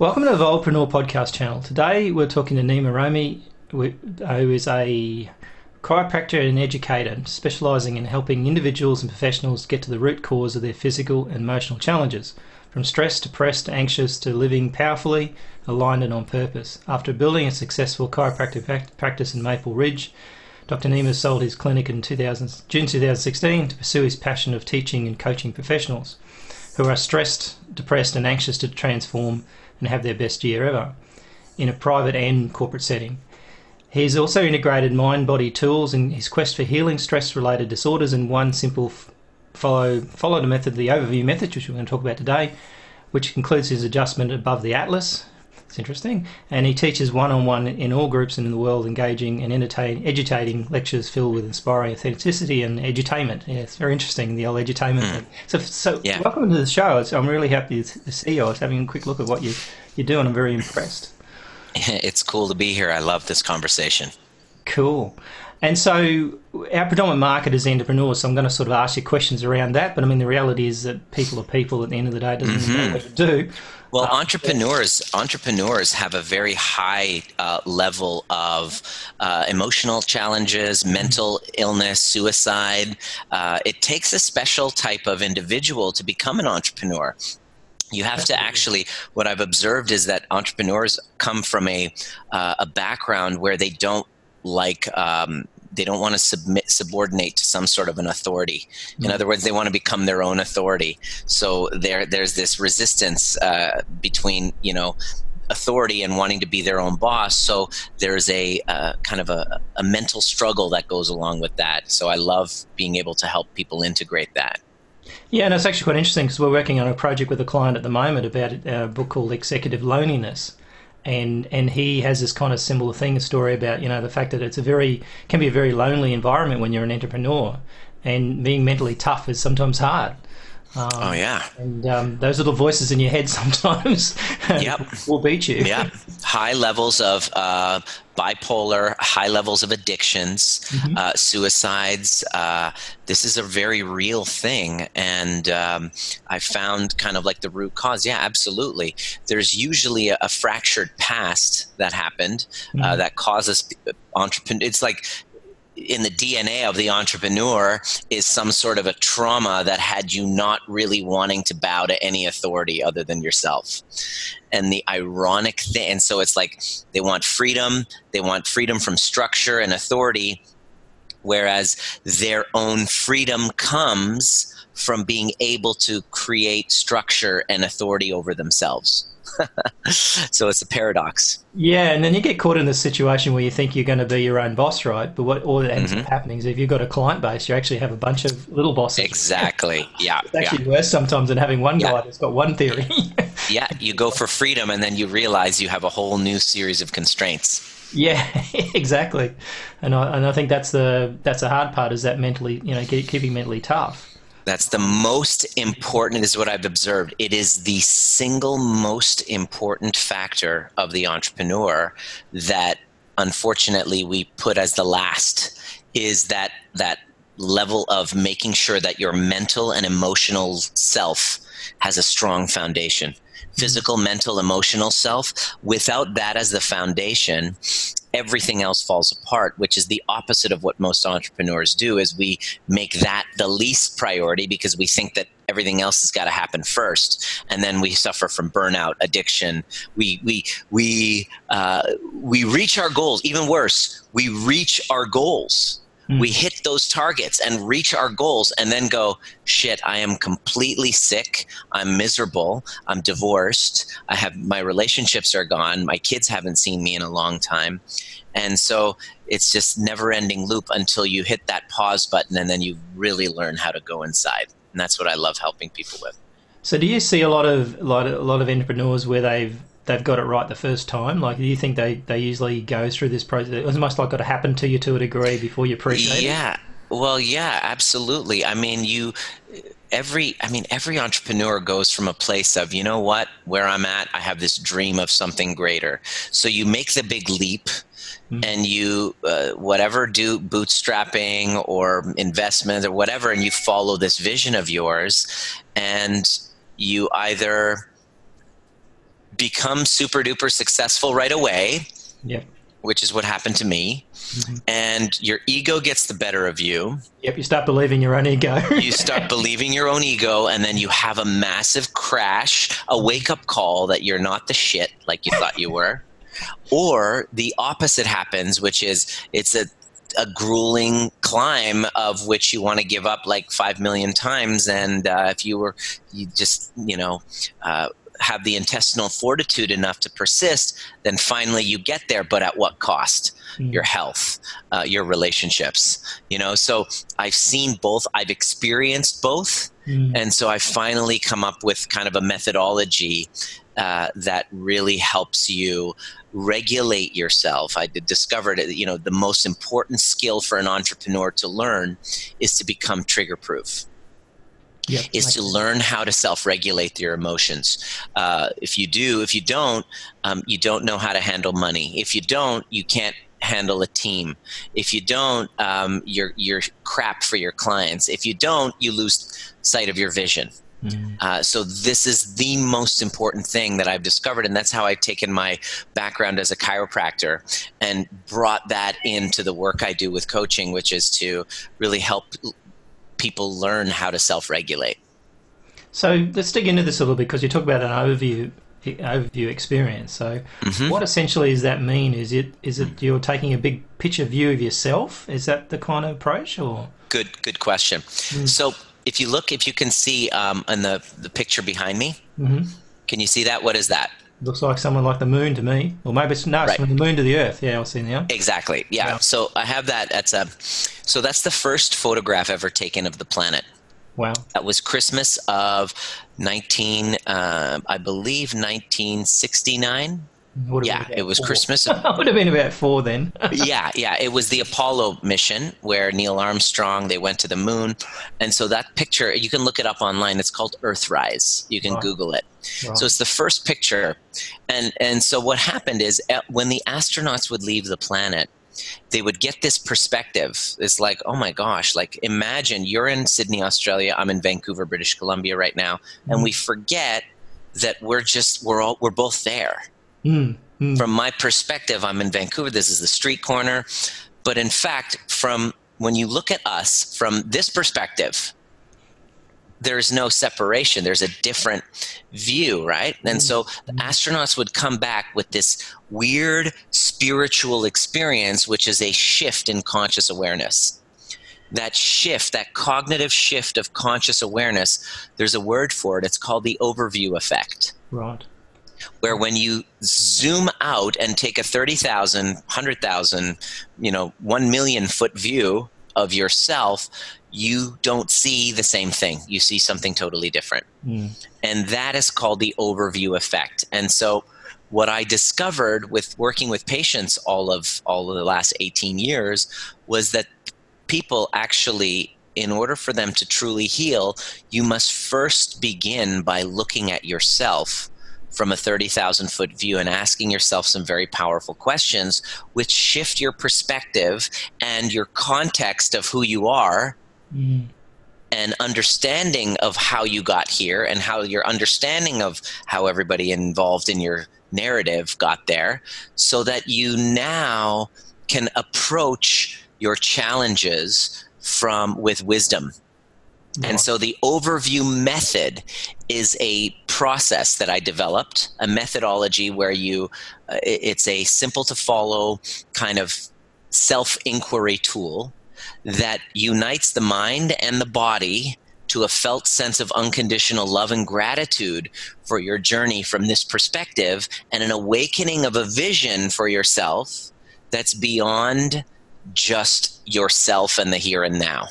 Welcome to the Evolvepreneur podcast channel. Today we're talking to Nima Rahmani, uh, who is a chiropractor and educator specializing in helping individuals and professionals get to the root cause of their physical and emotional challenges, from stress, depressed, anxious to living powerfully, aligned and on purpose. After building a successful chiropractic practice in Maple Ridge, Dr. Nima sold his clinic in 2000, June 2016 to pursue his passion of teaching and coaching professionals who are stressed, depressed, and anxious to transform and have their best year ever in a private and corporate setting. He's also integrated mind body tools in his quest for healing stress related disorders in one simple follow follow the method, the overview method, which we're going to talk about today, which includes his adjustment above the atlas. It's interesting. And he teaches one on one in all groups and in the world, engaging and entertaining, educating lectures filled with inspiring authenticity and edutainment. Yeah, it's very interesting, the old edutainment mm. So, so yeah. welcome to the show. I'm really happy to see you. I was having a quick look at what you, you're doing. I'm very impressed. It's cool to be here. I love this conversation. Cool. And so our predominant market is entrepreneurs, so I'm going to sort of ask you questions around that. But I mean, the reality is that people are people at the end of the day. It doesn't mm-hmm. matter what you do. Well, uh, entrepreneurs entrepreneurs have a very high uh, level of uh, emotional challenges, mental illness, suicide. Uh, it takes a special type of individual to become an entrepreneur you have to actually what i've observed is that entrepreneurs come from a uh, a background where they don't like um, they don't want to submit subordinate to some sort of an authority. In mm-hmm. other words they want to become their own authority. So there there's this resistance uh, between you know authority and wanting to be their own boss. So there's a uh, kind of a, a mental struggle that goes along with that. So i love being able to help people integrate that. Yeah, and it's actually quite interesting because we're working on a project with a client at the moment about a book called Executive Loneliness and and he has this kind of similar thing, a story about you know the fact that it's a very can be a very lonely environment when you're an entrepreneur, and being mentally tough is sometimes hard. Um, oh yeah, and um, those little voices in your head sometimes yep. will beat you. Yeah, high levels of uh, bipolar, high levels of addictions, mm-hmm. uh, suicides. Uh, this is a very real thing, and um, I found kind of like the root cause. Yeah, absolutely. There's usually a, a fractured past that happened uh, mm-hmm. that causes entrepreneur. It's like in the DNA of the entrepreneur is some sort of a trauma that had you not really wanting to bow to any authority other than yourself. And the ironic thing, and so it's like they want freedom, they want freedom from structure and authority, whereas their own freedom comes from being able to create structure and authority over themselves. so it's a paradox. Yeah, and then you get caught in this situation where you think you're going to be your own boss, right? But what all that ends mm-hmm. up happening is if you've got a client base, you actually have a bunch of little bosses. Exactly. Yeah. it's actually yeah. worse sometimes than having one guy that's got one theory. yeah, you go for freedom, and then you realize you have a whole new series of constraints. Yeah, exactly, and I, and I think that's the that's the hard part is that mentally, you know, keeping mentally tough. That's the most important, is what I've observed. It is the single most important factor of the entrepreneur that unfortunately we put as the last is that that level of making sure that your mental and emotional self has a strong foundation mm-hmm. physical, mental, emotional self. Without that as the foundation, everything else falls apart which is the opposite of what most entrepreneurs do is we make that the least priority because we think that everything else has got to happen first and then we suffer from burnout addiction. We we we uh, we reach our goals. Even worse we reach our goals Mm. We hit those targets and reach our goals and then go, shit, I am completely sick. I'm miserable. I'm divorced. I have my relationships are gone. My kids haven't seen me in a long time. And so it's just never ending loop until you hit that pause button and then you really learn how to go inside. And that's what I love helping people with. So do you see a lot of a lot of, a lot of entrepreneurs where they've they've got it right the first time? Like, do you think they, they usually go through this process? It's almost like got to happen to you to a degree before you appreciate yeah. it. Yeah. Well, yeah, absolutely. I mean, you every i mean every entrepreneur goes from a place of you know what where i'm at i have this dream of something greater so you make the big leap mm-hmm. and you uh, whatever do bootstrapping or investment or whatever and you follow this vision of yours and you either become super duper successful right away. Yep. Which is what happened to me. Mm-hmm. And your ego gets the better of you. Yep, you start believing your own ego. you start believing your own ego, and then you have a massive crash, a wake up call that you're not the shit like you thought you were. Or the opposite happens, which is it's a a grueling climb of which you want to give up like five million times. And uh, if you were, you just, you know, uh, have the intestinal fortitude enough to persist, then finally you get there, but at what cost? Mm. Your health, uh, your relationships, you know. So I've seen both, I've experienced both. Mm. And so I finally come up with kind of a methodology uh, that really helps you regulate yourself. I discovered, you know, the most important skill for an entrepreneur to learn is to become trigger proof. Yep, is like to learn how to self-regulate your emotions. Uh, if you do, if you don't, um, you don't know how to handle money. If you don't, you can't handle a team. If you don't, um, you're you're crap for your clients. If you don't, you lose sight of your vision. Mm. Uh, so this is the most important thing that I've discovered, and that's how I've taken my background as a chiropractor and brought that into the work I do with coaching, which is to really help people learn how to self-regulate. So let's dig into this a little bit because you talk about an overview overview experience. So, mm-hmm. what essentially does that mean? Is it is it you're taking a big picture view of yourself? Is that the kind of approach, or good good question? Mm. So if you look, if you can see um, in the, the picture behind me, mm-hmm. can you see that? What is that? Looks like someone like the moon to me, or maybe it's no, it's from the moon to the Earth. Yeah, I'll see now. Exactly. Yeah. yeah. So I have that. That's a. So that's the first photograph ever taken of the planet. Wow. That was Christmas of 19, uh, I believe, 1969 yeah, it was four. Christmas. would have been about four then. yeah, yeah. It was the Apollo mission where Neil Armstrong they went to the moon, and so that picture you can look it up online. It's called Earthrise. You can. Google it. So it's the first picture, and and so what happened is when the astronauts would leave the planet, they would get this perspective. It's like, oh my gosh, like imagine you're in Sydney, Australia. I'm in Vancouver, British Columbia right now, mm-hmm. and we forget that we're just we're all we're both there Mm, mm. From my perspective, I'm in Vancouver. This is the street corner. But in fact, from when you look at us from this perspective, there's no separation. There's a different view, right? And so the mm. astronauts would come back with this weird spiritual experience, which is a shift in conscious awareness. That shift, that cognitive shift of conscious awareness, there's a word for it. It's called the overview effect. Right where when you zoom out and take a 30,000, 100,000, you know, 1 million foot view of yourself, you don't see the same thing. You see something totally different. Mm. And that is called the overview effect. And so what I discovered with working with patients all of all of the last 18 years was that people actually in order for them to truly heal, you must first begin by looking at yourself from a 30,000 foot view and asking yourself some very powerful questions, which shift your perspective and your context of who you are. Mm. And understanding of how you got here, and how your understanding of how everybody involved in your narrative got there, so that you now can approach your challenges from with wisdom and so the overview method is a process that I developed, a methodology where you, uh, it's a simple to follow kind of self inquiry tool that unites the mind and the body to a felt sense of unconditional love and gratitude for your journey from this perspective and an awakening of a vision for yourself that's beyond just yourself and the here and now.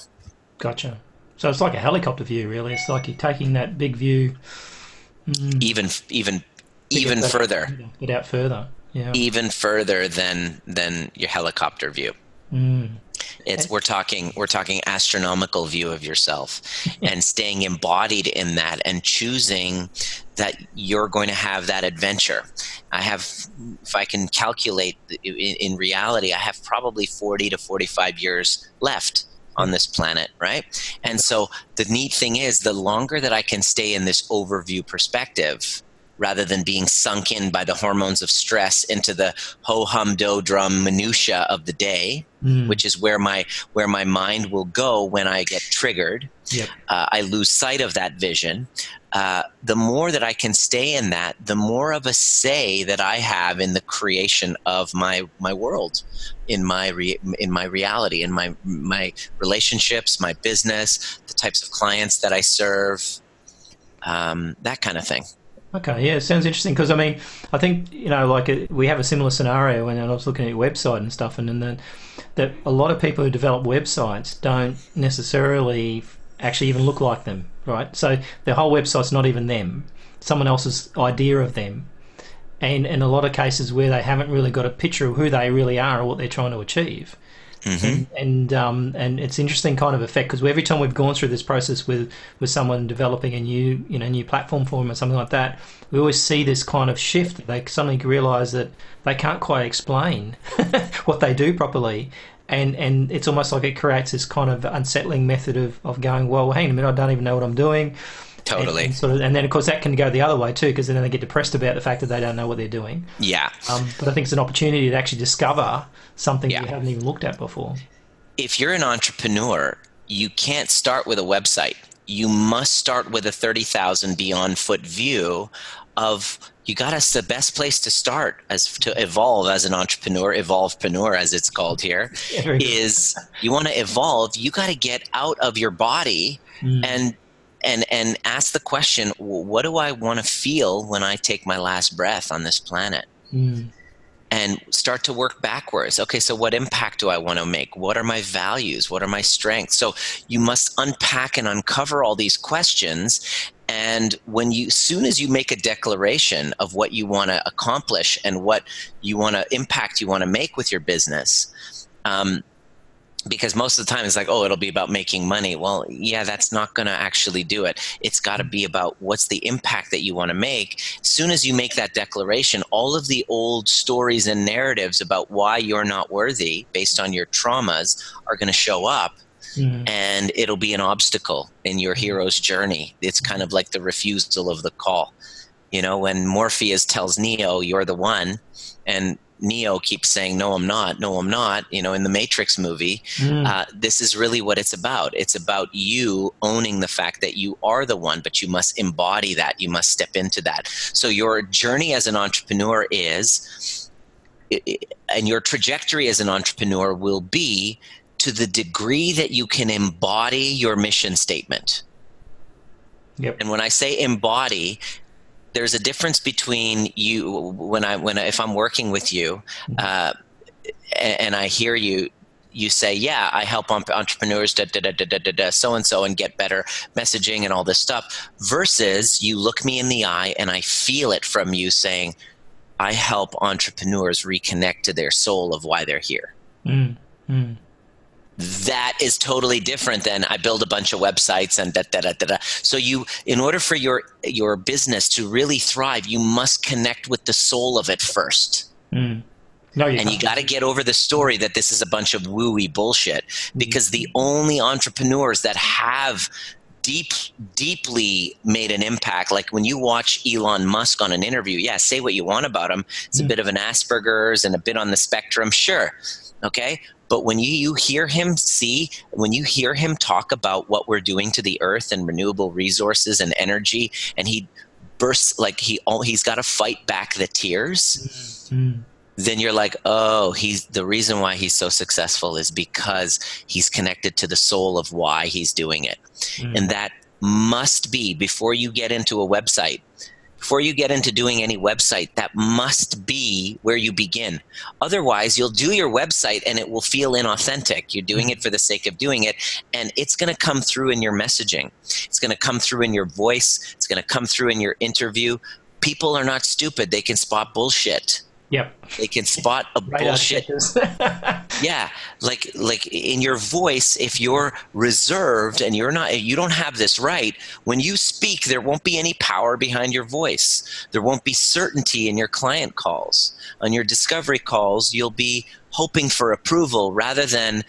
Gotcha. So it's like a helicopter view, really. It's like you're taking that big view. Mm, even even even further. Get out further. Yeah. Even further than than your helicopter view. Mm. It's we're talking we're talking astronomical view of yourself and staying embodied in that and choosing that you're going to have that adventure. I have if I can calculate in, in reality I have probably 40 to 45 years left on this planet, right? And so the neat thing is, the longer that I can stay in this overview perspective, rather than being sunk in by the hormones of stress into the ho hum do drum minutia of the day, mm. which is where my where my mind will go when I get triggered. Yep. Uh, I lose sight of that vision. Uh, the more that I can stay in that, the more of a say that I have in the creation of my my world, in my re- in my reality, in my my relationships, my business, the types of clients that I serve, um, that kind of thing. Okay, yeah, it sounds interesting because I mean, I think you know, like we have a similar scenario when I was looking at your website and stuff, and, and then that a lot of people who develop websites don't necessarily actually even look like them, right? So their whole website's not even them; someone else's idea of them, and in a lot of cases where they haven't really got a picture of who they really are or what they're trying to achieve. Mm-hmm. And and, um, and it's interesting kind of effect because every time we've gone through this process with, with someone developing a new you know new platform for them or something like that, we always see this kind of shift. They suddenly realise that they can't quite explain what they do properly, and and it's almost like it creates this kind of unsettling method of, of going, well, hang on a minute, I don't even know what I'm doing. Totally. And, and, sort of, and then of course that can go the other way too, because then they get depressed about the fact that they don't know what they're doing. Yeah. Um, but I think it's an opportunity to actually discover something yeah. you haven't even looked at before. If you're an entrepreneur, you can't start with a website. You must start with a 30,000 beyond foot view of you got us the best place to start as to evolve as an entrepreneur evolvepreneur as it's called here is you want to evolve you got to get out of your body mm. and and and ask the question what do i want to feel when i take my last breath on this planet? Mm. and start to work backwards. Okay so what impact do i want to make? What are my values? What are my strengths? So you must unpack and uncover all these questions and when you soon as you make a declaration of what you want to accomplish and what you want to impact you want to make with your business um, because most of the time it's like, oh, it'll be about making money. Well, yeah, that's not going to actually do it. It's got to be about what's the impact that you want to make. Soon as you make that declaration, all of the old stories and narratives about why you're not worthy based on your traumas are going to show up. Mm-hmm. And it'll be an obstacle in your hero's journey. It's kind of like the refusal of the call. You know, when Morpheus tells Neo, you're the one, and Neo keeps saying, "No, I'm not. No, I'm not." You know, in the Matrix movie, mm. uh, this is really what it's about. It's about you owning the fact that you are the one, but you must embody that. You must step into that. So your journey as an entrepreneur is, and your trajectory as an entrepreneur will be to the degree that you can embody your mission statement. Yep. And when I say embody, there's a difference between you when I when I, if I'm working with you, mm-hmm. uh, and I hear you you say, yeah, I help entrepreneurs, da, da, da, da, da, da, so and so, and get better messaging and all this stuff, versus you look me in the eye and I feel it from you saying, I help entrepreneurs reconnect to their soul of why they're here. Mm, mm that is totally different than I build a bunch of websites and da da da da da. So you, in order for your your business to really thrive, you must connect with the soul of it first. Mm. No, you and you got to get over the story that this is a bunch of wooey bullshit. Because the only entrepreneurs that have deep, deeply made an impact. Like when you watch Elon Musk on an interview, yeah, say what you want about him. It's a bit of an Asperger's and a bit on the spectrum, sure. Okay. But when you, you hear him see, when you hear him talk about what we're doing to the earth and renewable resources and energy, and he bursts like he he's got to fight back the tears. Mm-hmm. Then you're like, oh, he's the reason why he's so successful is because he's connected to the soul of why he's doing it. Mm-hmm. And that must be before you get into a website before you get into doing any website, that must be where you begin. Otherwise, you'll do your website and it will feel inauthentic. You're doing it for the sake of doing it, and it's going to come through in your messaging. It's going to come through in your voice. It's going to come through in your interview. People are not stupid, they can spot bullshit. Yep. They can spot a right bullshit. yeah, like like in your voice, if you're reserved and you're not, you don't have this right. When you speak, there won't be any power behind your voice. There won't be certainty in your client calls. On your discovery calls, you'll be hoping for approval rather than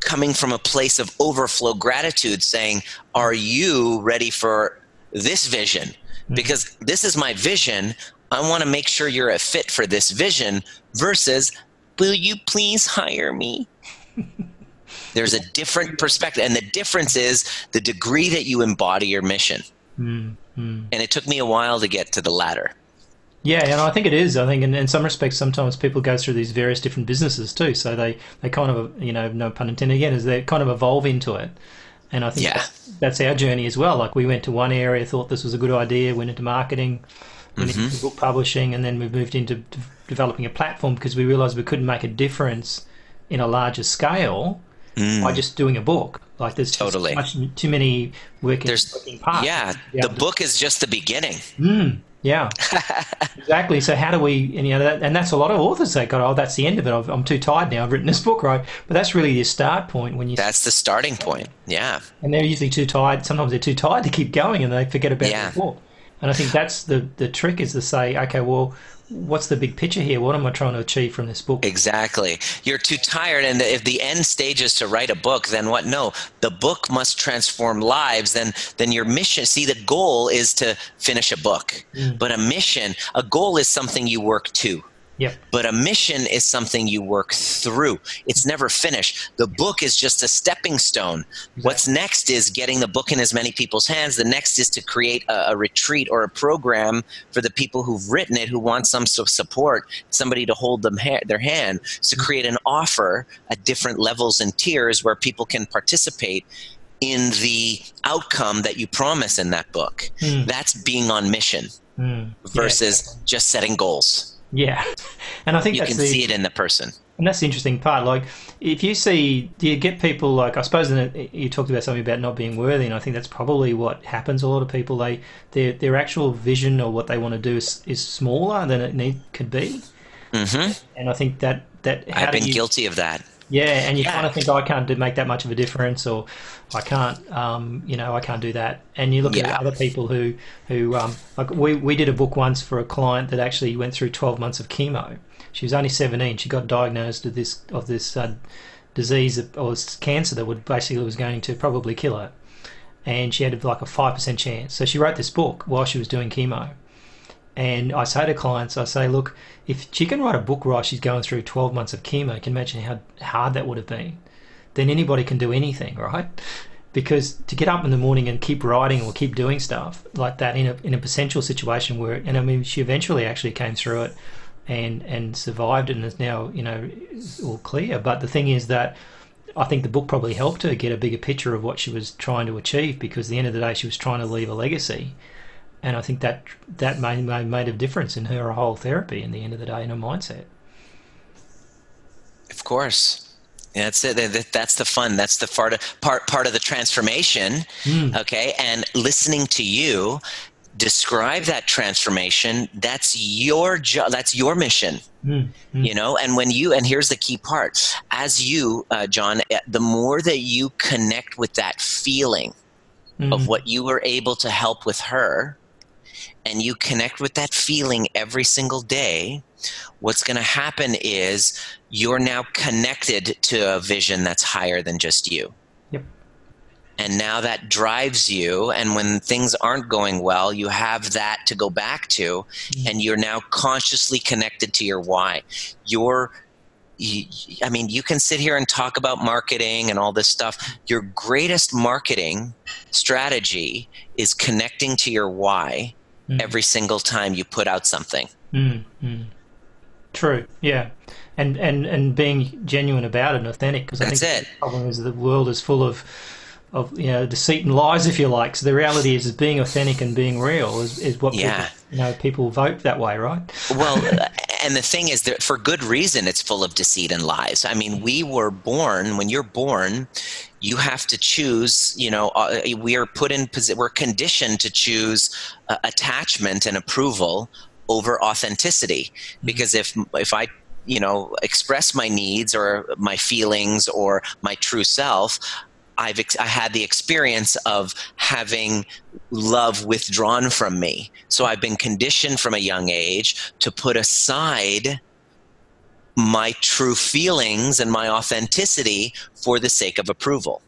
coming from a place of overflow gratitude, saying, "Are you ready for this vision?" because this is my vision. I want to make sure you're a fit for this vision versus, will you please hire me? There's a different perspective. And the difference is the degree that you embody your mission. Mm, mm. And it took me a while to get to the latter. Yeah, and I think it is. I think in, in some respects, sometimes people go through these various different businesses too. So they, they kind of, you know, no pun intended again, is they kind of evolve into it. And I think Yeah. that's, that's our journey as well. Like we went to one area, thought this was a good idea, went into marketing, Mm-hmm. into book publishing, and then we moved into d- developing a platform because we realised we couldn't make a difference in a larger scale by just doing a book. Like there's just Mm. Totally. much, too many working, There's, working parts. yeah, the to- book is just the beginning. yeah, exactly. So how do we, and, you know, that, and that's a lot of authors say, "God, oh, that's the end of it. I've, I'm too tired now. I've written this book, right?" But that's really your start point when you, That's the starting point. Yeah. and they're usually too tired. Sometimes they're too tired to keep going, and they forget about Yeah. the book. And I think that's the the trick is to say, okay, well, what's the big picture here? What am I trying to achieve from this book? Exactly. You're too tired, and if the end stage is to write a book, then what? No, the book must transform lives. Then, then your mission. See, the goal is to finish a book, mm. but a mission, a goal is something you work to. Yep. But a mission is something you work through. It's never finished. The book is just a stepping stone. What's next is getting the book in as many people's hands. The next is to create a, a retreat or a program for the people who've written it who want some sort of support, somebody to hold them ha- their hand. So create an offer at different levels and tiers where people can participate in the outcome that you promise in that book. That's being on mission Mm. versus just setting goals. Yeah, and I think You can the, see it in the person. And that's the interesting part. Like, if you see, do you get people like? I suppose it, you talked about something about not being worthy, and I think that's probably what happens. A lot of people, they their their actual vision or what they want to do is, is smaller than it need could be, hmm and I think that that I've been you, guilty of that. Yeah, and you kind of think, oh, I can't do, make that much of a difference, or I can't, um, you know, I can't do that. And you look Yeah. at other people who, who, um, like we, we did a book once for a client that actually went through 12 months of chemo. She was only 17. She got diagnosed with this of this uh, disease or cancer that would basically was going to probably kill her, and she had like a five percent chance. So she wrote this book while she was doing chemo. And I say to clients, I say, look, if she can write a book while she's going through 12 months of chemo, can imagine how hard that would have been. Then anybody can do anything, right? Because to get up in the morning and keep writing or keep doing stuff like that in a, in a potential situation where, and I mean, she eventually actually came through it and, and survived and is now, you know, all clear. But the thing is that I think the book probably helped her get a bigger picture of what she was trying to achieve because at the end of the day, she was trying to leave a legacy and I think that that made, made a difference in her whole therapy in the end of the day in her mindset. Of course. Yeah, that's it. That- that- That's the fun. That's the part of, part part of the transformation. Okay, and listening to you describe that transformation. That's your job. That's your mission. You know, and when you and here's the key part: as you, uh, John, eh, the more that you connect with that feeling of what you were able to help with her, and you connect with that feeling every single day, what's going to happen is you're now connected to a vision that's higher than just you. Yep. And now that drives you. And when things aren't going well, you have that to go back to. Mm-hmm. And you're now consciously connected to your why. You're I mean, you can sit here and talk about marketing and all this stuff. Your greatest marketing strategy is connecting to your why every single time you put out something. Mm, mm. True. Yeah. And, and and being genuine about it and authentic because I That's think it. the problem is the world is full of of you know deceit and lies if you like. So the reality is, is being authentic and being real is, is what Yeah. people, you know people vote that way, right? Well, and the thing is that for good reason, it's full of deceit and lies. I mean, we were born, when you're born, you have to choose, you know, uh, we are put in, we're conditioned to choose uh, attachment and approval over authenticity. Because if, if I, you know, express my needs or my feelings or my true self, I've ex- I had the experience of having love withdrawn from me. So I've been conditioned from a young age to put aside my true feelings and my authenticity for the sake of approval.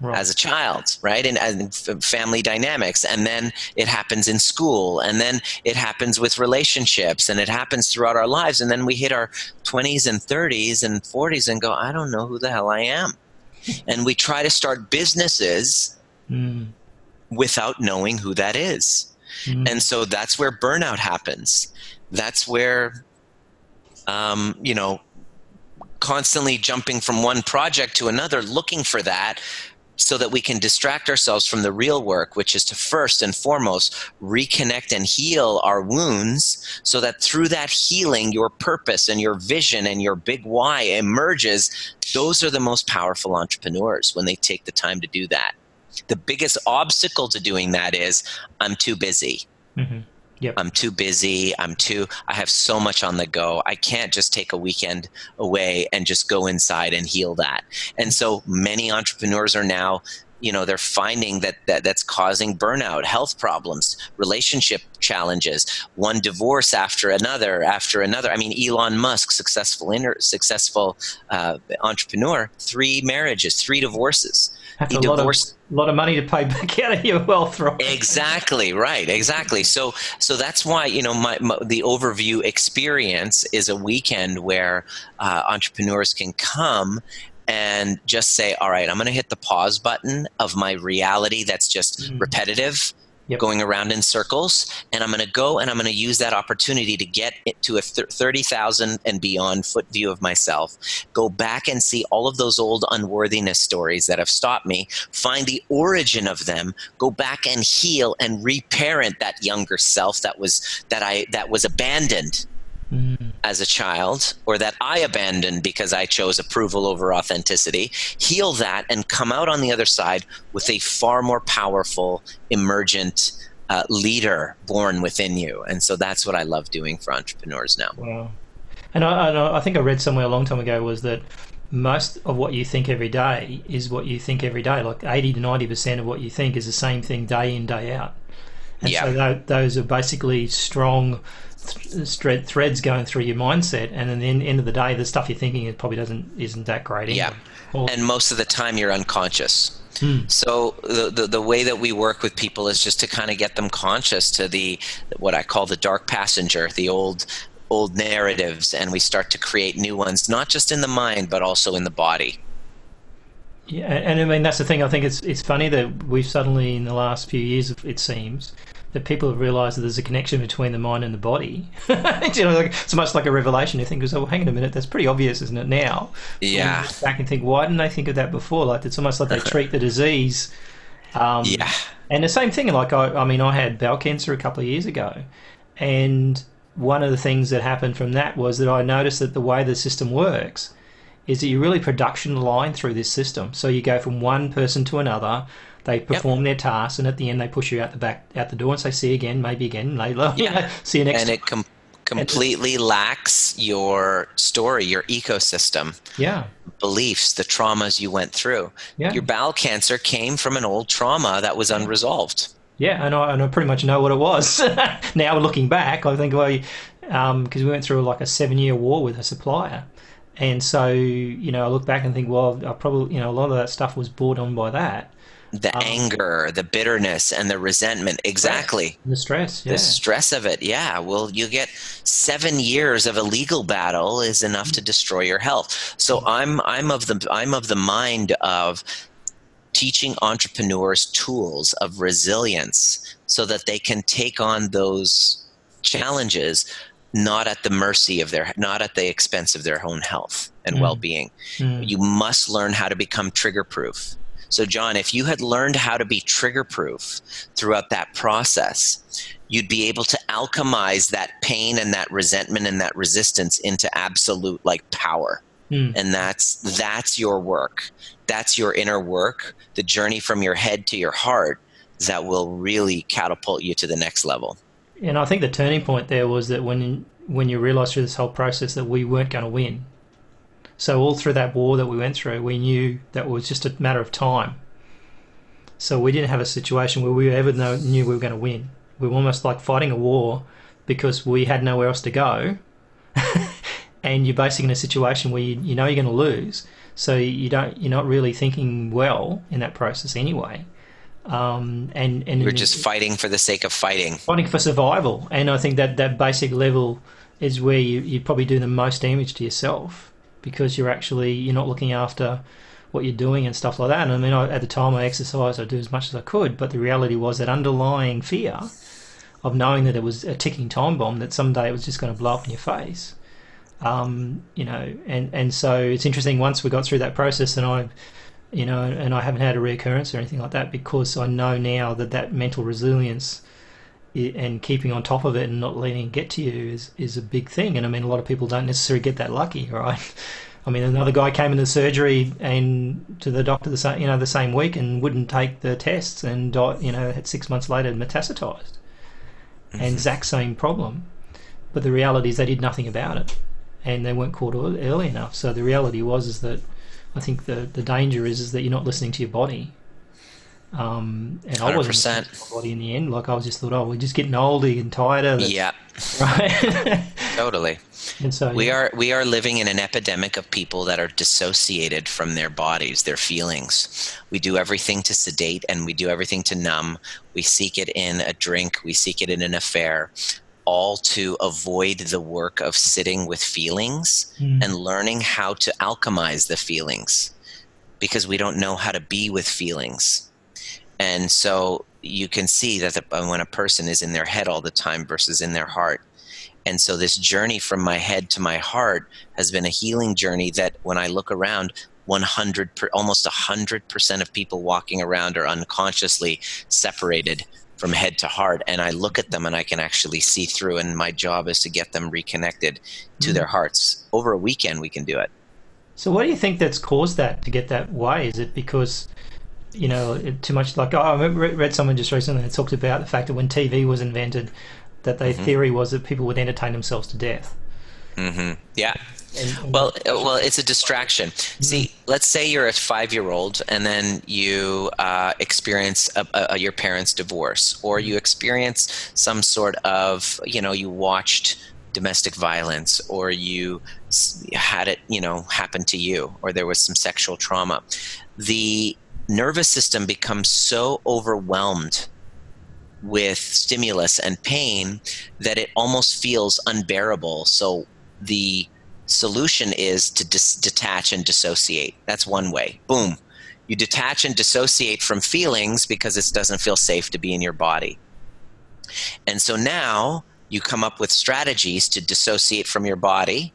right. as a child, right? And, and, family dynamics. And then it happens in school. And then it happens with relationships. And it happens throughout our lives. And then we hit our 20s and 30s and 40s and go, I don't know who the hell I am. And we try to start businesses mm. without knowing who that is. Mm. And so that's where burnout happens. That's where, um, you know, constantly jumping from one project to another, looking for that so that we can distract ourselves from the real work, which is to first and foremost reconnect and heal our wounds so that through that healing, your purpose and your vision and your big why emerges. Those are the most powerful entrepreneurs when they take the time to do that. The biggest obstacle to doing that is I'm too busy. Mm-hmm. Yep. I'm too busy. I'm too, I have so much on the go. I can't just take a weekend away and just go inside and heal that. And so many entrepreneurs are now you know they're finding that, that that's causing burnout health problems relationship challenges one divorce after another after another. I mean elon musk successful inter, successful uh, entrepreneur three marriages three divorces. He divorced a lot of money to pay back out of your wealth right? Exactly right exactly. So so that's why you know my, my the overview experience is a weekend where uh, entrepreneurs can come and just say, all right, I'm going to hit the pause button of my reality that's just mm-hmm. repetitive, yep. going around in circles. And I'm going to go and I'm going to use that opportunity to get to a 30,000 and beyond foot view of myself. Go back and see all of those old unworthiness stories that have stopped me, find the origin of them, go back and heal and reparent that younger self that was that I that was abandoned mm. as a child or that I abandoned because I chose approval over authenticity, heal that and come out on the other side with a far more powerful, emergent uh, leader born within you. And so that's what I love doing for entrepreneurs now. Wow. And I, I think I read somewhere a long time ago was that most of what you think every day is what you think every day. Like 80 to 90% of what you think is the same thing day in, day out. And yeah. so those are basically strong th- threads going through your mindset, and then the end of the day, the stuff you're thinking it probably doesn't isn't that great. Either. Yeah, or, and most of the time you're unconscious. Hmm. So the, the, the way that we work with people is just to kind of get them conscious to the what I call the dark passenger, the old old narratives, and we start to create new ones, not just in the mind but also in the body. Yeah, and I mean that's the thing. I think it's it's funny that we've suddenly in the last few years, it seems, that people have realised that there's a connection between the mind and the body. you know, like, so much like a revelation. You think, "Oh, hang on a minute, that's pretty obvious, isn't it?" Now, yeah. Back and think, why didn't they think of that before? Like it's almost like they treat the disease. Um, yeah. And the same thing. Like I, I mean, I had bowel cancer a couple of years ago, and one of the things that happened from that was that I noticed that the way the system works is that you really production line through this system. So you go from one person to another they perform yep. their tasks, and at the end they push you out the back, out the door, and say, "See you again, maybe again later. Yeah. see you next." Time. And it com- completely and lacks your story, your ecosystem. Yeah. Beliefs, the traumas you went through. Yeah. Your bowel cancer came from an old trauma that was unresolved. Yeah, and I, and I pretty much know what it was. now looking back, I think, well, because um, we went through like a seven-year war with a supplier, and so you know, I look back and think, well, I probably, you know, a lot of that stuff was brought on by that the um, anger, the bitterness, and the resentment. Exactly. The stress. Yeah. The stress of it. Yeah. Well, you get seven years of a legal battle is enough to destroy your health. So mm-hmm. I'm I'm of the I'm of the mind of teaching entrepreneurs tools of resilience so that they can take on those challenges not at the mercy of their not at the expense of their own health and mm. well-being mm. you must learn how to become trigger proof so, John, if you had learned how to be trigger proof throughout that process, you'd be able to alchemize that pain and that resentment and that resistance into absolute like power. Mm. And that's that's your work. That's your inner work, the journey from your head to your heart that will really catapult you to the next level. And I think the turning point there was that when when you realized through this whole process that we weren't going to win so all through that war that we went through, we knew that it was just a matter of time. So we didn't have a situation where we ever know, knew we were going to win. We were almost like fighting a war because we had nowhere else to go. and you're basically in a situation where you, you know you're going to lose, so you don't you're not really thinking well in that process anyway. Um, and and you're just fighting for the sake of fighting, fighting for survival. And I think that that basic level is where you you probably do the most damage to yourself because you're actually you're not looking after what you're doing and stuff like that. And I mean, I, at the time I exercised, I do as much as I could, but the reality was that underlying fear of knowing that it was a ticking time bomb that someday it was just going to blow up in your face. Um, you know, and and so it's interesting. Once we got through that process, and I, you know, and I haven't had a recurrence or anything like that because I know now that that mental resilience and keeping on top of it and not letting it get to you is is a big thing. And I mean, a lot of people don't necessarily get that lucky, right? I mean, another guy came into surgery and to the doctor the same, you know, the same week and wouldn't take the tests and died, you know, had six months later metastasized, mm-hmm. and exact same problem. But the reality is they did nothing about it, and they weren't caught early enough. So the reality was is that I think the the danger is is that you're not listening to your body. Um, and 100%. I wasn't listening to my body in the end. Like I was just thought, oh, we're just getting older and tighter. yeah, right. totally. And so we yeah. are we are living in an epidemic of people that are dissociated from their bodies, their feelings. We do everything to sedate and we do everything to numb. We seek it in a drink, we seek it in an affair, all to avoid the work of sitting with feelings mm. and learning how to alchemize the feelings because we don't know how to be with feelings. And so you can see that the, when a person is in their head all the time versus in their heart, and so this journey from my head to my heart has been a healing journey that when I look around, 100 per, almost 100% of people walking around are unconsciously separated from head to heart and I look at them and I can actually see through and my job is to get them reconnected to mm. their hearts. Over a weekend we can do it. So what do you think that's caused that to get that way? Is it because you know, too much like I read someone just recently that talked about the fact that when TV was invented, that their mm-hmm. theory was that people would entertain themselves to death. Mm-hmm. Yeah. Well, uh, well, it's a distraction. Mm-hmm. See, let's say you're a five-year-old, and then you uh, experience a, a, your parents' divorce, or you experience some sort of, you know, you watched domestic violence, or you had it, you know, happen to you, or there was some sexual trauma. The nervous system becomes so overwhelmed with stimulus and pain that it almost feels unbearable. So the solution is to dis- detach and dissociate. That's one way. Boom. You detach and dissociate from feelings because it doesn't feel safe to be in your body. And so now you come up with strategies to dissociate from your body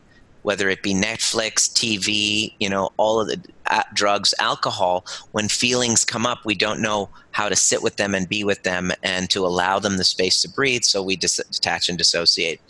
whether it be Netflix, TV, you know, all of the uh, drugs, alcohol, when feelings come up, we don't know how to sit with them and be with them and to allow them the space to breathe, so we dis- detach and dissociate.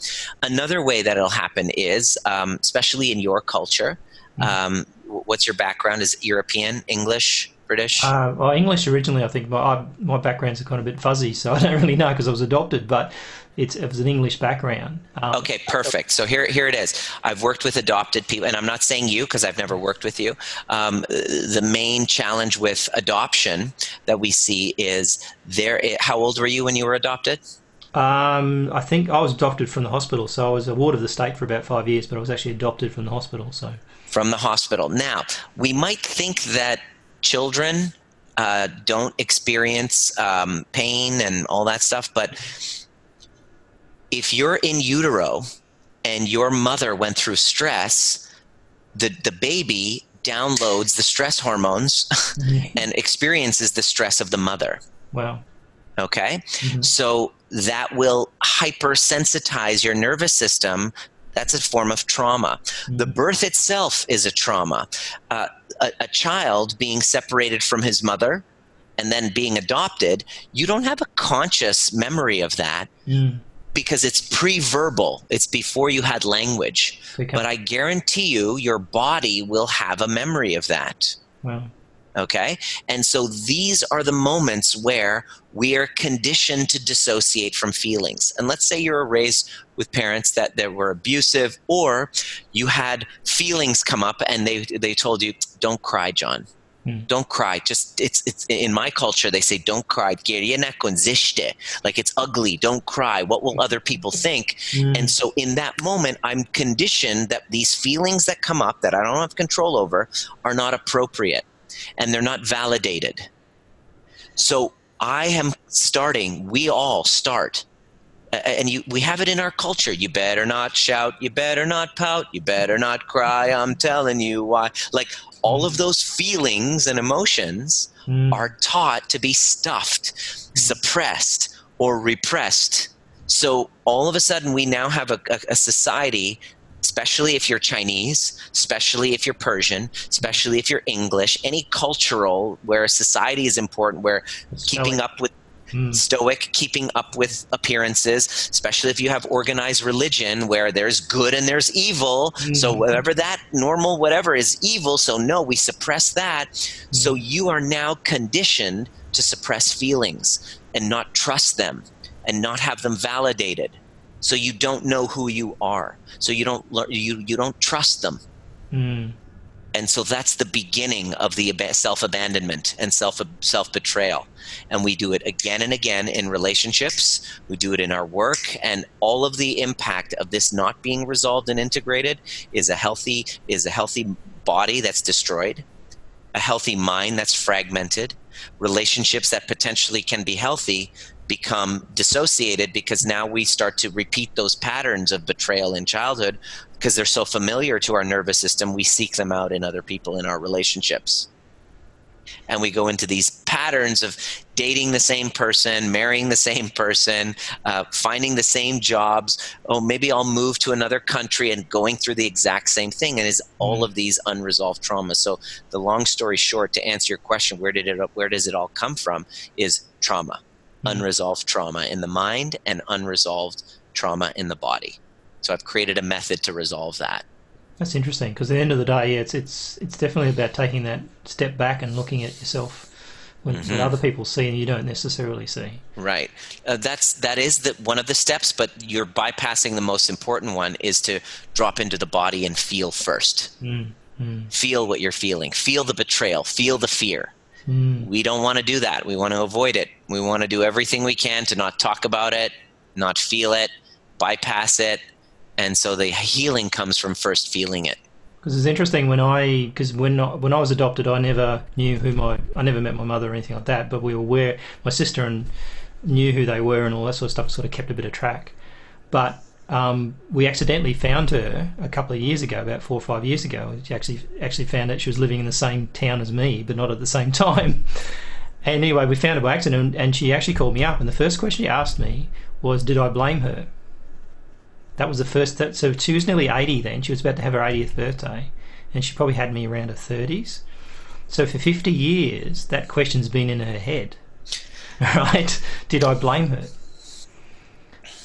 Another way that it'll happen is, um, especially in your culture, mm-hmm. um, what's your background? Is European, English? British? Uh, well, English originally. I think my my background's are kind of a bit fuzzy, so I don't really know because I was adopted. But it's, it was an English background. Um, okay, perfect. So here, here it is. I've worked with adopted people, and I'm not saying you because I've never worked with you. Um, the main challenge with adoption that we see is there. How old were you when you were adopted? Um, I think I was adopted from the hospital, so I was a ward of the state for about five years, but I was actually adopted from the hospital. So from the hospital. Now we might think that children uh, don't experience um, pain and all that stuff, but if you're in utero and your mother went through stress, the, the baby downloads the stress hormones and experiences the stress of the mother. Wow. Okay. Mm-hmm. So that will hypersensitize your nervous system. That's a form of trauma. Mm-hmm. The birth itself is a trauma. Uh, a, a child being separated from his mother and then being adopted, you don't have a conscious memory of that. Mm because it's pre-verbal. It's before you had language. Okay. But I guarantee you, your body will have a memory of that. Wow. Okay? And so these are the moments where we are conditioned to dissociate from feelings. And let's say you're raised with parents that, that were abusive, or you had feelings come up and they, they told you, don't cry, John. Don't cry. Just it's it's in my culture they say don't cry. Like it's ugly. Don't cry. What will other people think? Mm. And so in that moment, I'm conditioned that these feelings that come up that I don't have control over are not appropriate and they're not validated. So I am starting, we all start. And you, we have it in our culture. You better not shout. You better not pout. You better not cry. I'm telling you why. Like all of those feelings and emotions Mm. are taught to be stuffed, suppressed, or repressed. So all of a sudden, we now have a, a, a society, especially if you're Chinese, especially if you're Persian, especially if you're English, any cultural where society is important, where keeping up with Mm. stoic, keeping up with appearances, especially if you have organized religion where there's good and there's evil. So, Mhm. whatever that normal, whatever is evil, so no, we suppress that. So, you are now conditioned to suppress feelings and not trust them and not have them validated. So, you don't know who you are. So, you don't, you, you don't trust them. And so that's the beginning of the self abandonment and self self betrayal. And we do it again and again in relationships. We do it in our work, and all of the impact of this not being resolved and integrated is a healthy is a healthy body that's destroyed, a healthy mind that's fragmented, relationships that potentially can be healthy become dissociated because now we start to repeat those patterns of betrayal in childhood because they're so familiar to our nervous system we seek them out in other people in our relationships. And we go into these patterns of dating the same person marrying the same person uh, finding the same jobs. Oh maybe i'll move to another country and going through the exact same thing. And is all of these unresolved traumas so the long story short to answer your question where did it where does it all come from is trauma. Unresolved trauma in the mind and unresolved trauma in the body so i've created a method to resolve that That's interesting because at the end of the day, yeah, it's it's it's definitely about taking that step back and looking at yourself when, Mhm. what other people see and you don't necessarily see. Right. Uh, that's that is the, one of the steps, but you're bypassing the most important one is to drop into the body and feel first. Mm. Mm. Feel what you're feeling. Feel the betrayal. Feel the fear. Mm. We don't want to do that. We want to avoid it. We want to do everything we can to not talk about it, not feel it, bypass it, and so the healing comes from first feeling it. Because it's interesting when I because when I, when I was adopted, I never knew who my I never met my mother or anything like that. But we were aware my sister and knew who they were and all that sort of stuff. Sort of kept a bit of track. But um, we accidentally found her a couple of years ago, about four or five years ago. She actually actually found out she was living in the same town as me, but not at the same time. And anyway, we found her by accident, and she actually called me up. And the first question she asked me was, "Did I blame her?" That was the first. That, so she was nearly eighty then. She was about to have her 80th birthday, and she probably had me around her thirties. So for fifty years, that question's been in her head. Right? Did I blame her?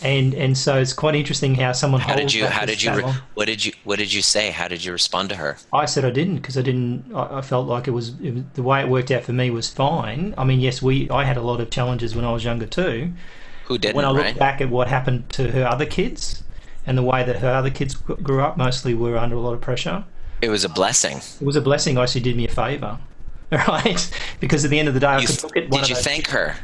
And and so it's quite interesting how someone How did you? How did you? re- What did you? What did you say? How did you respond to her? I said I didn't because I didn't. I, I felt like it was, it was the way it worked out for me was fine. I mean, yes, we I had a lot of challenges when I was younger too. Who didn't? when I look right? back at what happened to her other kids and the way that her other kids grew up, mostly were under a lot of pressure. It was a blessing. It was a blessing. I actually did me a favour, right? Because at the end of the day, I You, could look at one did you thank her?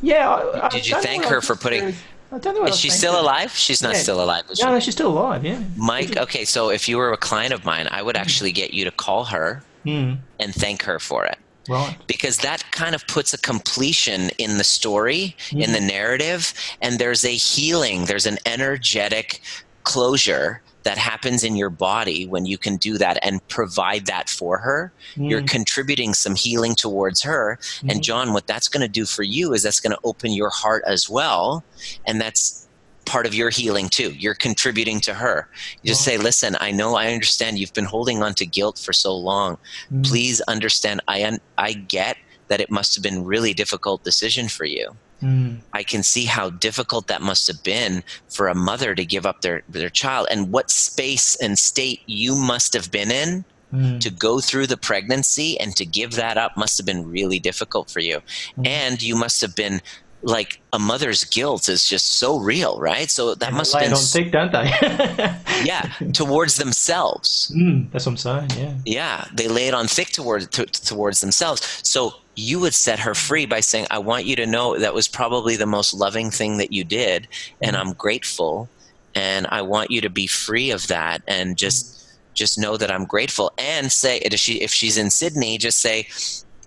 Yeah. I, I Did you thank her for putting- I don't know. Is she still alive? She's not Yeah. still alive. Is she? No, no, she's still alive. Yeah. Mike, okay, so if you were a client of mine, I would actually get you to call her Hmm. and thank her for it. Right. Because that kind of puts a completion in the story, in the narrative, and there's a healing, there's an energetic closure that happens in your body when you can do that and provide that for her. You're Mm. contributing some healing towards her. And Mhm. John, what that's going to do for you is that's going to open your heart as well. And that's part of your healing too. You're contributing to her. You just say, listen, I know, I understand you've been holding on to guilt for so long. Mm. Please understand, I, un- I get that it must have been really difficult decision for you. Mm. I can see how difficult that must have been for a mother to give up their, their child and what space and state you must have been in Mm. to go through the pregnancy and to give that up must have been really difficult for you. Mhm. And you must have been like a mother's guilt is just so real, right? So that And must have been it on thick, don't they? yeah towards themselves. Mm, that's what I'm saying. Yeah. Yeah, they lay it on thick towards to, towards themselves. So you would set her free by saying, "I want you to know that was probably the most loving thing that you did, and I'm grateful, and I want you to be free of that, and just just know that I'm grateful." And say, if she if she's in Sydney, just say,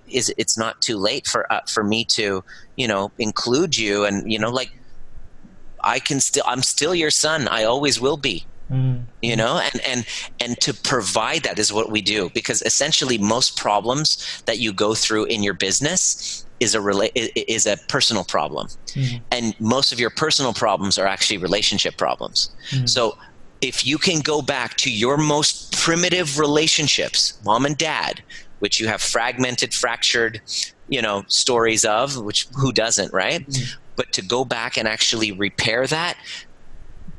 "Is it's not too late for uh, for me to you know include you, and you know like." I can still I'm still your son. I always will be Mm. you know and and and to provide that is what we do because essentially most problems that you go through in your business is a rela- is a personal problem Mm. and most of your personal problems are actually relationship problems Mm. so if you can go back to your most primitive relationships mom and dad which you have fragmented fractured you know stories of which who doesn't right Mm. but to go back and actually repair that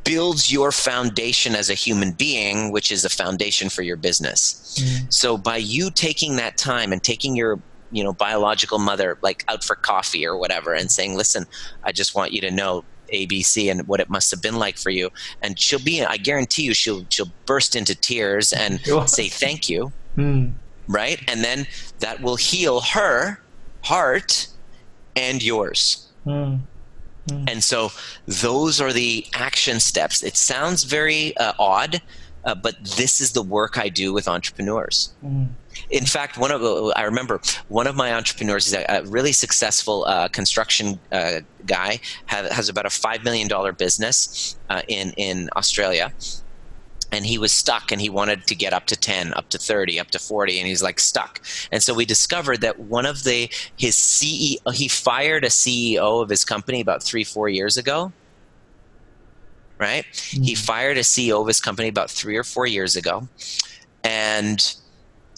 builds your foundation as a human being, which is a foundation for your business. Mm. So by you taking that time and taking your you know biological mother like out for coffee or whatever and saying listen i just want you to know abc and what it must have been like for you and she'll be i guarantee you she'll she'll burst into tears and Sure. say thank you Mm. right and then that will heal her heart and yours Mm. And so those are the action steps. It sounds very uh, odd, uh, but this is the work I do with entrepreneurs. Mm. In fact, one of uh, I remember one of my entrepreneurs is a, a really successful uh, construction uh, guy. Have, has about a five million dollar business uh, in in Australia, and he was stuck and he wanted to get up to 10 up to 30 up to 40 and he's like stuck and so we discovered that one of the his ceo he fired a ceo of his company about three four years ago right he Mm. fired a ceo of his company about three or four years ago and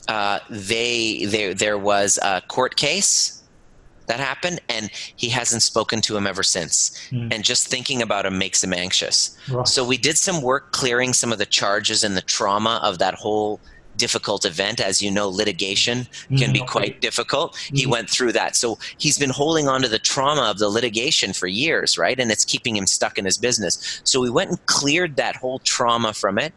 uh, they there there was a court case that happened and he hasn't spoken to him ever since Mm. and just thinking about him makes him anxious Right. so we did some work clearing some of the charges and the trauma of that whole difficult event. As you know, litigation can be Mm. quite difficult. He Mhm. went through that. So he's been holding on to the trauma of the litigation for years, right? And it's keeping him stuck in his business. So we went and cleared that whole trauma from it.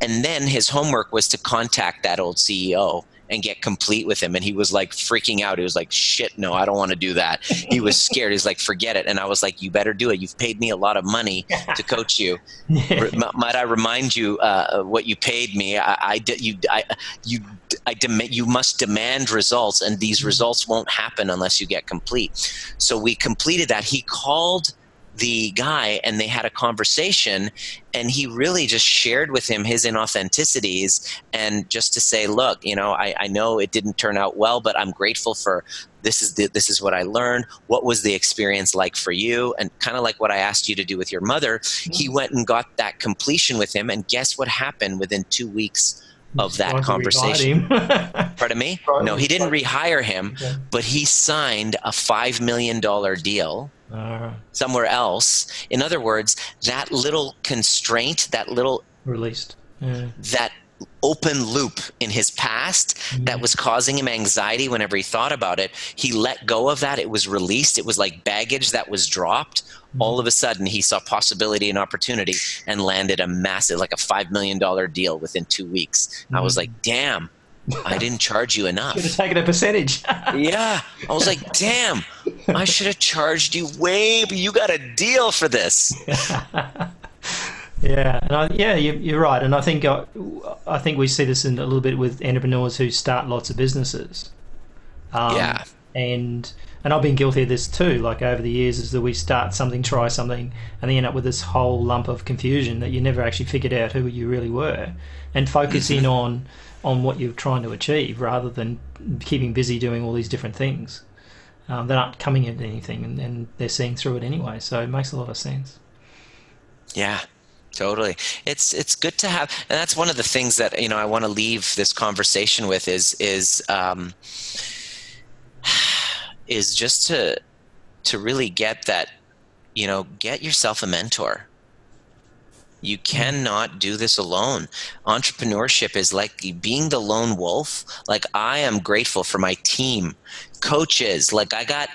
And then his homework was to contact that old CEO and get complete with him. And he was like freaking out. He was like, shit, no, I don't want to do that. He was scared. He's like, forget it. And I was like, you better do it. You've paid me a lot of money to coach you. Might I remind you uh, what you paid me? I, I de- you, I, you, I dem- you must demand results, and these results won't happen unless you get complete. So we completed that. He called the guy, and they had a conversation, and he really just shared with him his inauthenticities, and just to say, look, you know, I, I know it didn't turn out well, but I'm grateful for this is the, this is what I learned. What was the experience like for you? And kind of like what I asked you to do with your mother, he went and got that completion with him. And guess what happened within two weeks of that conversation? Pardon me? No, he didn't rehire him, Okay. but he signed a $5 million deal Alright. somewhere else. In other words, that little constraint, that little Released. Yeah. that open loop in his past mm-hmm. that was causing him anxiety whenever he thought about it he let go of that it was released it was like baggage that was dropped mm-hmm. all of a sudden he saw possibility and opportunity and landed a massive like a five million dollar deal within two weeks i was Mhm. like damn i didn't charge you enough Should have taken a percentage. yeah i was like damn i should have charged you way but you got a deal for this yeah, and I, yeah, you, you're right, and I think I, I think we see this in a little bit with entrepreneurs who start lots of businesses. Um, Yeah. and and I've been guilty of this too. Like over the years, is that we start something, try something, and then end up with this whole lump of confusion that you never actually figured out who you really were, and focus in on on what you're trying to achieve rather than keeping busy doing all these different things. Um, they're not coming at anything, and, and they're seeing through it anyway. So it makes a lot of sense. Yeah, totally. It's it's good to have, and that's one of the things that you know I want to leave this conversation with is is um, is just to to really get that you know get yourself a mentor. You cannot do this alone. Entrepreneurship is like being the lone wolf. Like I am grateful for my team, coaches. Like I got,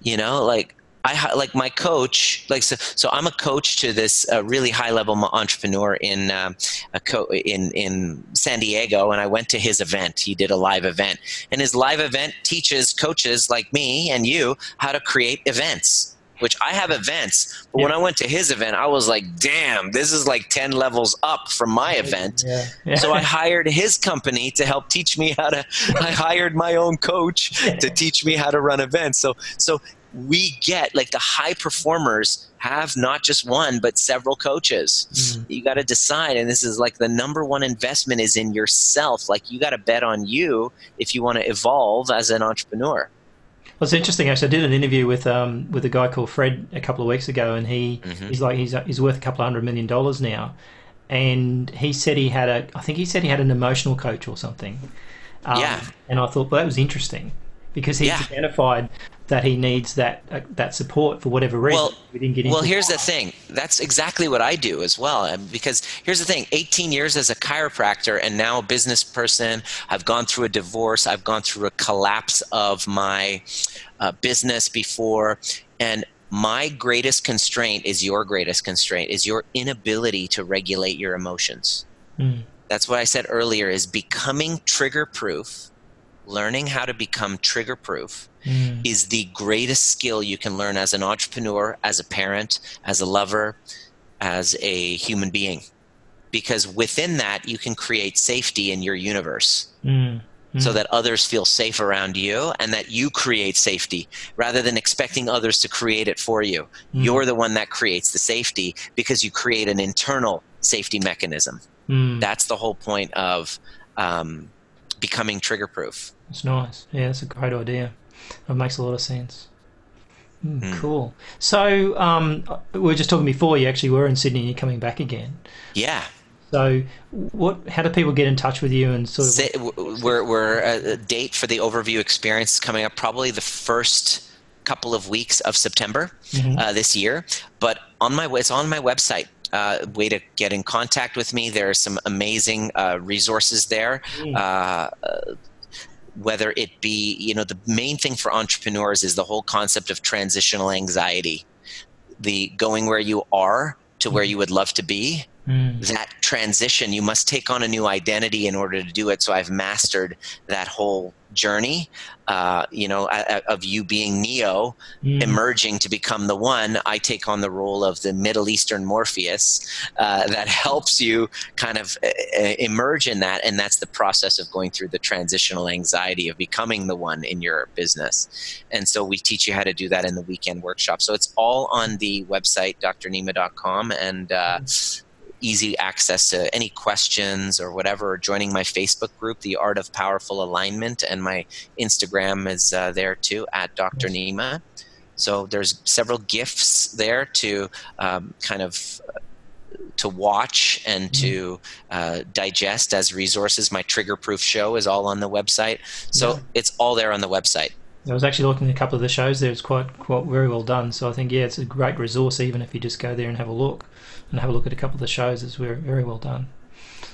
you know, like I like my coach. Like so, so I'm a coach to this uh, really high level entrepreneur in uh, a co- in in San Diego, and I went to his event. He did a live event, and his live event teaches coaches like me and you how to create events which I have events. But yeah. when I went to his event, I was like, damn, this is like 10 levels up from my event. Yeah. Yeah. So I hired his company to help teach me how to, I hired my own coach to teach me how to run events. So, so we get like the high performers have not just one but several coaches mm. you got to decide and this is like the number one investment is in yourself like you got to bet on you if you want to evolve as an entrepreneur well, it's interesting. Actually, I did an interview with um, with a guy called Fred a couple of weeks ago, and he mm-hmm. he's like he's he's worth a couple of hundred million dollars now, and he said he had a I think he said he had an emotional coach or something. Um, yeah. And I thought, well, that was interesting because he yeah. identified that he needs that uh, that support for whatever reason. Well, we well here's the thing. That's exactly what I do as well. Because here's the thing: 18 years as a chiropractor and now a business person. I've gone through a divorce. I've gone through a collapse of my uh, business before, and my greatest constraint is your greatest constraint is your inability to regulate your emotions. Mm. That's what I said earlier: is becoming trigger proof learning how to become trigger proof mm. is the greatest skill you can learn as an entrepreneur, as a parent, as a lover, as a human being. Because within that, you can create safety in your universe. Mm. Mm. So that others feel safe around you and that you create safety rather than expecting others to create it for you. Mm. You're the one that creates the safety because you create an internal safety mechanism. Mm. That's the whole point of um, becoming trigger proof. It's nice. Yeah, that's a great idea. It makes a lot of sense. Mm, mm. Cool. So um, we were just talking before. You actually were in Sydney. and You're coming back again. Yeah. So, what? How do people get in touch with you and sort of? We're we're a date for the overview experience coming up probably the first couple of weeks of September mm-hmm. uh, this year. But on my it's on my website. Uh, way to get in contact with me. There are some amazing uh, resources there. Mm. Uh, whether it be, you know, the main thing for entrepreneurs is the whole concept of transitional anxiety, the going where you are to where mm. you would love to be. Mm. That transition, you must take on a new identity in order to do it. So I've mastered that whole journey, uh, you know, of you being Neo, mm. emerging to become the one. I take on the role of the Middle Eastern Morpheus uh, that helps you kind of uh, uh, emerge in that, and that's the process of going through the transitional anxiety of becoming the one in your business. And so we teach you how to do that in the weekend workshop. So it's all on the website, drnima.com, and uh, mm easy access to any questions or whatever, or joining my Facebook group, The Art of Powerful Alignment, and my Instagram is uh, there too, at Dr. Nima. So there's several gifts there to um, kind of to watch and mm-hmm. to uh, digest as resources. My trigger proof show is all on the website, so yeah. it's all there on the website. I was actually looking at a couple of the shows there. It's quite quite very well done. So I think yeah, it's a great resource even if you just go there and have a look and have a look at a couple of the shows. It's very very well done.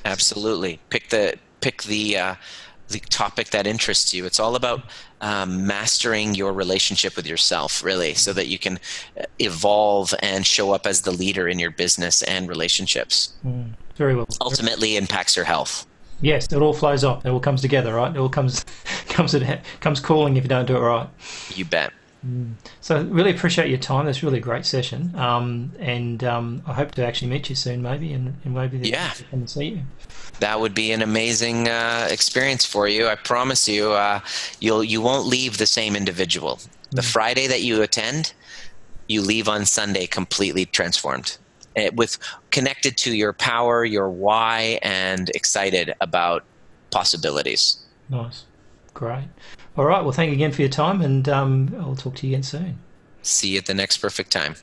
Absolutely, pick the pick the uh, the topic that interests you. It's all about um, mastering your relationship with yourself, really, so that you can uh, evolve and show up as the leader in your business and relationships. Mm, very well. Ultimately, impacts your health. Yes, it all flows up. It all comes together, right? It all comes comes comes calling if you don't do it right. You bet. So really appreciate your time. That's really a great session, um, and um, I hope to actually meet you soon, maybe, and, and maybe yeah, come and see you. That would be an amazing uh, experience for you. I promise you, uh, you'll you won't leave the same individual. The mm. Friday that you attend, you leave on Sunday completely transformed, eh, with connected to your power, your why, and excited about possibilities. Nice, great. All right. Well, thank you again for your time, and um, I'll talk to you again soon. See you at the next perfect time.